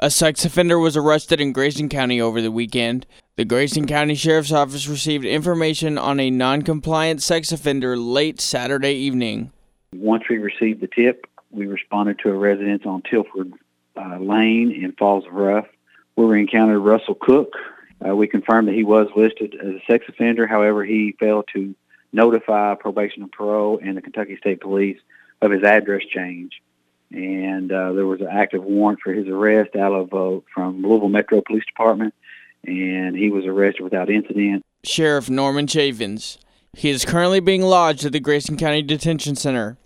A sex offender was arrested in Grayson County over the weekend. The Grayson County Sheriff's Office received information on a non compliant sex offender late Saturday evening. Once we received the tip, we responded to a residence on Tilford uh, Lane in Falls of Rough, where we encountered Russell Cook. Uh, we confirmed that he was listed as a sex offender. However, he failed to notify probation and parole and the Kentucky State Police of his address change and uh, there was an active warrant for his arrest out of uh, from Louisville Metro Police Department, and he was arrested without incident. Sheriff Norman Chaffins. He is currently being lodged at the Grayson County Detention Center.